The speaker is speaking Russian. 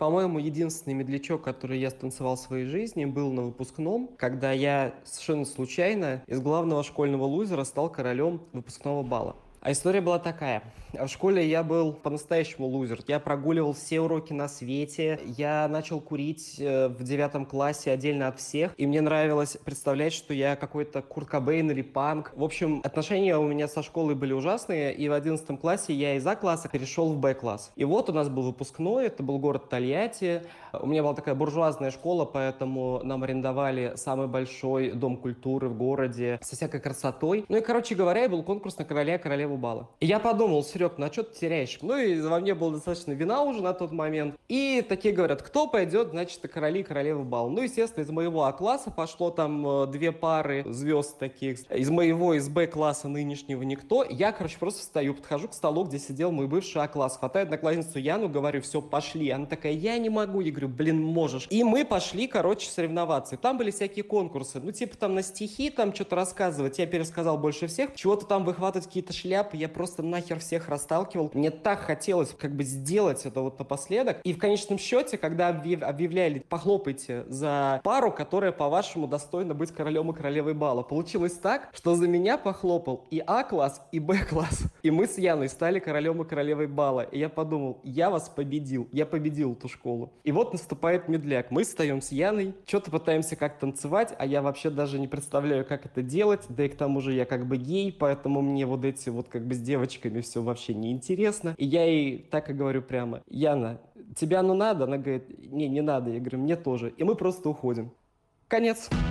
По-моему, единственный медлячок, который я станцевал в своей жизни, был на выпускном, когда я совершенно случайно из главного школьного лузера стал королем выпускного бала. А история была такая. В школе я был по-настоящему лузер. Я прогуливал все уроки на свете. Я начал курить э, в девятом классе отдельно от всех. И мне нравилось представлять, что я какой-то Курт Кобейн или панк. В общем, отношения у меня со школой были ужасные. И в одиннадцатом классе я из А-класса перешел в Б-класс. И вот у нас был выпускной. Это был город Тольятти. У меня была такая буржуазная школа, поэтому нам арендовали самый большой дом культуры в городе со всякой красотой. Ну и, короче говоря, был конкурс на короля и королеву бала. И я подумал, Серег, ну а что ты теряешь? Ну и во мне было достаточно вина уже на тот момент. И такие говорят, кто пойдет, значит, на короли и королевы бал. Ну, естественно, из моего А-класса пошло там э, две пары звезд таких. Из моего, из Б-класса нынешнего никто. Я, короче, просто встаю, подхожу к столу, где сидел мой бывший А-класс. Хватаю одноклассницу Яну, говорю, все, пошли. Она такая, я не могу. Я говорю, блин, можешь. И мы пошли, короче, соревноваться. Там были всякие конкурсы. Ну, типа там на стихи там что-то рассказывать. Я пересказал больше всех. Чего-то там выхватывать какие-то шляпы. Я просто нахер всех расталкивал. Мне так хотелось как бы сделать это вот напоследок. И в конечном счете, когда объявляли, похлопайте за пару, которая, по-вашему, достойна быть королем и королевой бала. Получилось так, что за меня похлопал и А-класс, и Б-класс. И мы с Яной стали королем и королевой бала. И я подумал, я вас победил. Я победил эту школу. И вот наступает медляк. Мы встаем с Яной, что-то пытаемся как танцевать, а я вообще даже не представляю, как это делать. Да и к тому же я как бы гей, поэтому мне вот эти вот как бы с девочками все вообще неинтересно. И я ей так и говорю прямо, Яна, тебя ну надо? Она говорит, не, не надо. Я говорю, мне тоже. И мы просто уходим. Конец. Конец.